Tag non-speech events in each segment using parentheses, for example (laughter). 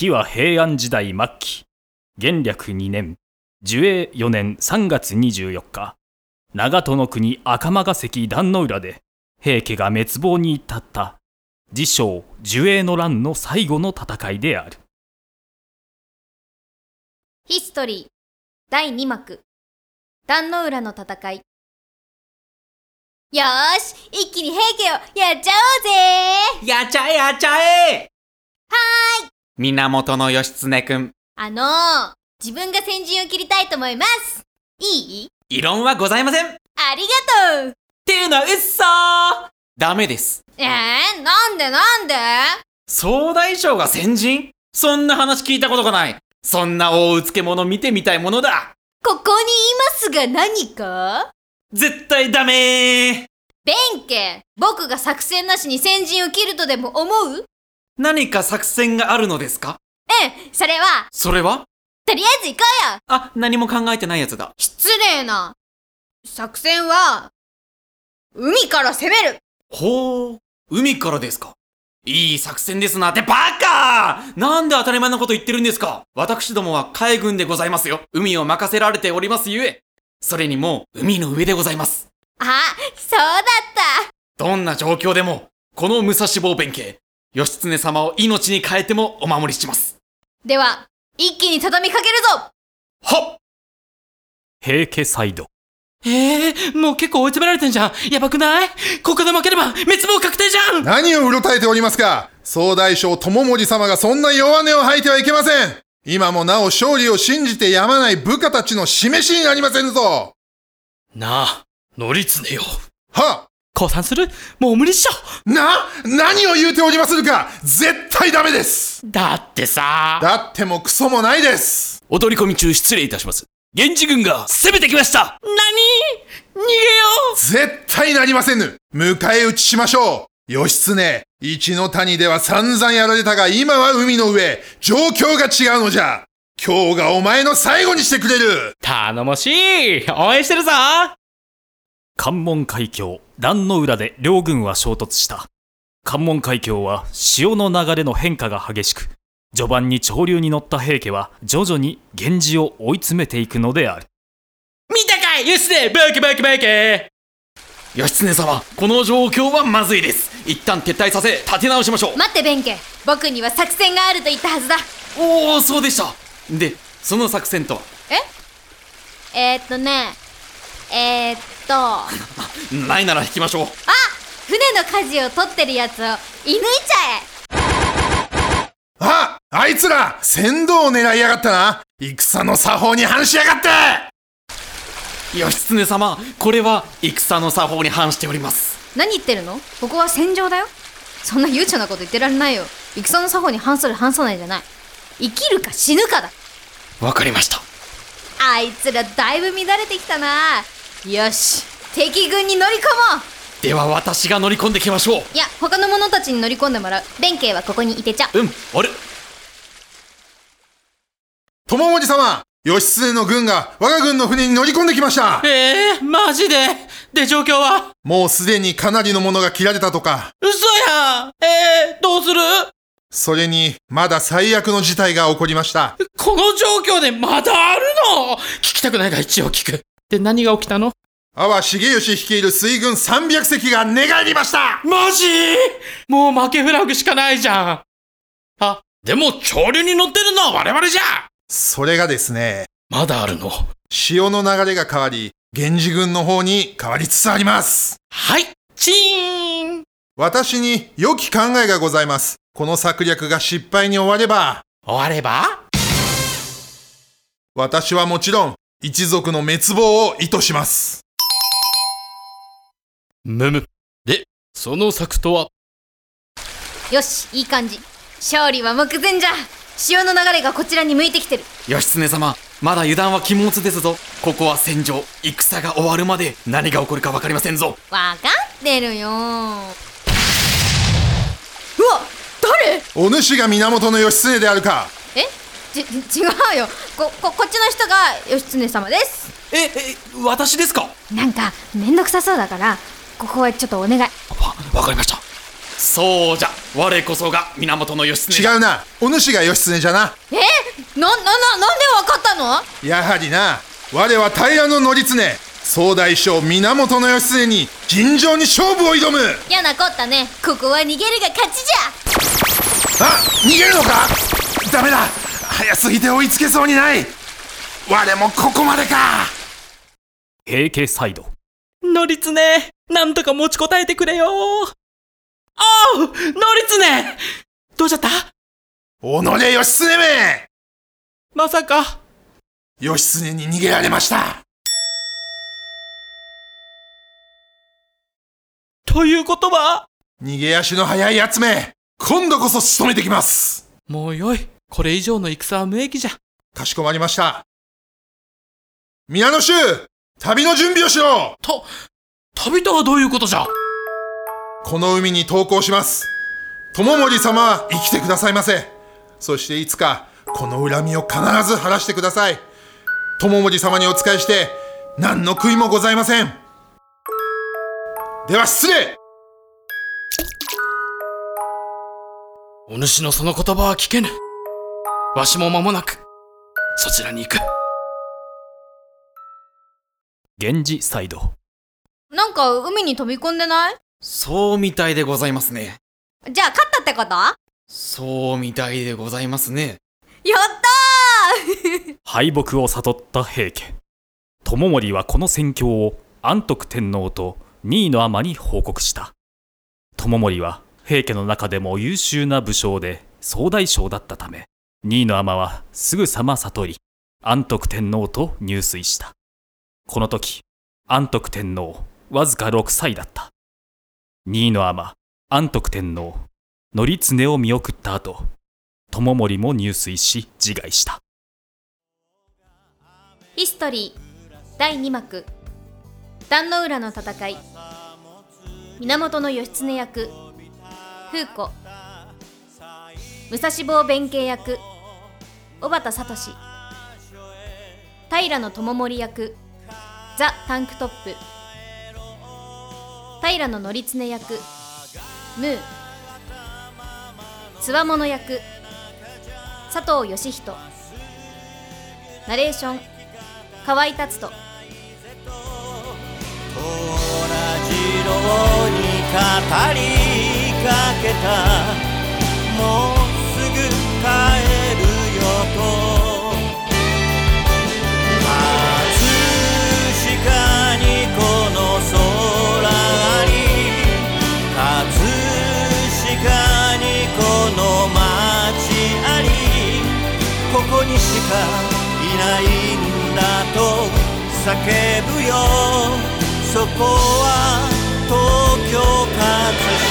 時は平安時代末期。元暦2年。寿永4年3月24日。長門の国赤間ヶ関壇の浦で平家が滅亡に至った。自称寿永の乱の最後の戦いである。ヒストリー。第2幕。壇の浦の戦い。よーし一気に平家をやっちゃおうぜ。やっちゃえやっちゃえ。はーい源義経くん、あのー、自分が先陣を切りたいと思います。いい？異論はございません。っありがとう。ていうのはうっそー。ダメです。えー、なんでなんで？総大将が先陣？そんな話聞いたことがない。そんな大うつけ者見てみたいものだ。ここにいますが何か？絶対ダメー。弁慶僕が作戦なしに先陣を切るとでも思う？何か作戦があるのですか？うん、それは、それは？とりあえず行こうよ。あ、何も考えてないやつだ。失礼な。作戦は、海から攻める。ほう、海からですか？いい作戦ですな。ってバカなんで当たり前のこと言ってるんですか？私どもは海軍でございますよ。海を任せられておりますゆえ。それにもう海の上でございます。あ、そうだった。どんな状況でも、この武蔵坊弁慶、義経様を命に変えてもお守りします。では、一気に畳みかけるぞ。はっ。平家サイド。ええもう結構追い詰められてんじゃん。やばくない？ここで負ければ滅亡確定じゃん。何をうろたえておりますか？総大将友盛様がそんな弱音を吐いてはいけません。今もなお勝利を信じてやまない部下たちの示しになりませんぞ。なあ、乗りつねよ。は降参する？もう無理っしょ。な、何を言うておりまするか絶対ダメです。だってさ。だってもクソもないです。お取り込み中失礼いたします。源氏軍が攻めてきました。何？逃げよ絶対なりませぬ。迎え撃ちしましょう。義経、一の谷では散々やられたが今は海の上、状況が違うのじゃ。今日がお前の最後にしてくれる。頼もしい。応援してるぞ。関門海峡壇の浦で両軍は衝突した。関門海峡は潮の流れの変化が激しく序盤に潮流に乗った平家は徐々に源氏を追い詰めていくのである。見たかい義経!ブキブキブキ義経様、この状況はまずいです。一旦撤退させ、立て直しましょう。待って弁慶。僕には作戦があると言ったはずだ。おお、そうでした。で、その作戦とは？え？えー、っとね。えー、っと。ないなら引きましょう。船の舵を取ってるやつを射抜いちゃえ。ああいつら船頭を狙いやがったな。戦の作法に反しやがって。義経様これは戦の作法に反しております。何言ってるの？ここは戦場だよ。そんな悠長なこと言ってられないよ。戦の作法に反する反さないじゃない。生きるか死ぬかだ。わかりました。あいつらだいぶ乱れてきたなよし敵軍に乗り込もう。では私が乗り込んできましょう。いや他の者たちに乗り込んでもらう。弁慶はここにいてちゃ。うんあれ？友森様義経の軍が我が軍の船に乗り込んできました。えー、マジで？で、状況は？もうすでにかなりのものが切られたとか。嘘や！んえー、どうする？それにまだ最悪の事態が起こりました。この状況でまだあるの？聞きたくないが一応聞く。で、何が起きたの？阿波重義率いる水軍300隻が寝返りました。マジ？もう負けフラグしかないじゃん。あ、でも潮流に乗ってるのは我々じゃ。それがですねまだあるの？潮の流れが変わり源氏軍の方に変わりつつあります。はい、チーン。私に良き考えがございます。この策略が失敗に終われば。終われば？私はもちろん一族の滅亡を意図します。むむ。で、その策とは？よしいい感じ。勝利は目前じゃ。潮の流れがこちらに向いてきてる。義経様まだ油断は禁物ですぞ。ここは戦場戦が終わるまで何が起こるか分かりませんぞ。わかってるよ。うわ誰？お主が源義経であるか。えち (laughs) 違うよ。こここっちの人が義経様です。ええ私ですか？なんかめんどくさそうだからここはちょっとお願い。わわかりました。そうじゃ。我こそが源義経。違うな。お主が義経じゃな。え？な、な、な、なんでわかったの？やはりな。我は平頼経総大将源義経に尋常に勝負を挑む。嫌なこったね。ここは逃げるが勝ちじゃ。あ逃げるのか？ダメだ早すぎて追いつけそうにない。我もここまでか。平家サイド。乗りつねなんとか持ちこたえてくれよ。ああ乗りつねどうしちゃった？己義経め。まさか。義経に逃げられました。ということは？逃げ足の速いやつめ。今度こそ仕留めてきます。もうよい。これ以上の戦は無益じゃ。かしこまりました。宮野衆旅の準備をしろ。と、旅とはどういうことじゃ？この海に投降します。友森様は生きてくださいませ。そしていつかこの恨みを必ず晴らしてください。友森様にお仕えして何の悔いもございません。では失礼。お主のその言葉は聞けぬ。わしも間もなく、そちらに行く。源氏サイド。なんか海に飛び込んでない？そうみたいでございますね。じゃあ勝ったってこと？やっそうみたいでございますね。たー！(laughs) 敗北を悟った平家。友盛はこの戦況を安徳天皇と二位の尼に報告した。友盛は平家の中でも優秀な武将で総大将だったため二位の尼はすぐさま悟り安徳天皇と入水した。この時安徳天皇わずか6歳だった。二位の尼安徳天皇則常を見送った後友盛も入水し自害した。ヒストリー第2幕。壇の浦の戦い。源義経役。風子。武蔵坊弁慶役。小畑聡。平智盛役。ザ・タンクトップ。平則常役。ムー。つわもの役。佐藤義人。ナレーション。河合達人。同じように語りかけた。もうすぐ帰こにしかいないんだと叫ぶよ。そこは東京葛飾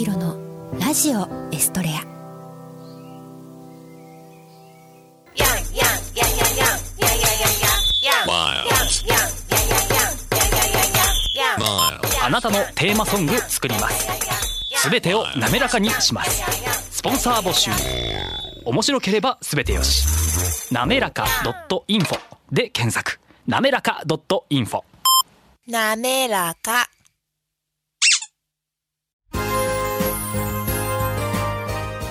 ひろのラジオエストレア。あなたのテーマソング作ります。すべてを滑らかにします。スポンサー募集。面白ければすべてよし。なめらか .info で検索。なめらか .info なめらか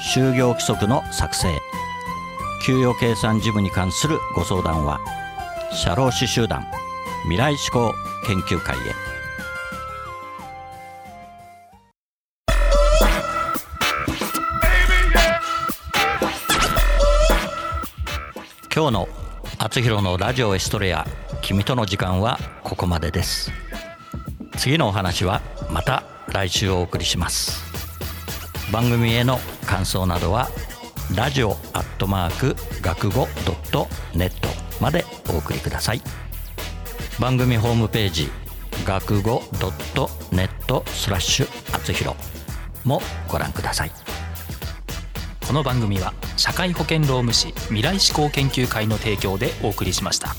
就業規則の作成。給与計算事務に関するご相談は社労士集団未来志向研究会へ。今日の「あつひろのラジオエストレア君との時間」はここまでです。次のお話はまた来週お送りします。番組への感想などはラジオアットマーク学語ドットネットまでお送りください番組ホームページ学語ドットネットスラッシュあつひろもご覧くださいこの番組は社会保険労務士未来志向研究会の提供でお送りしました。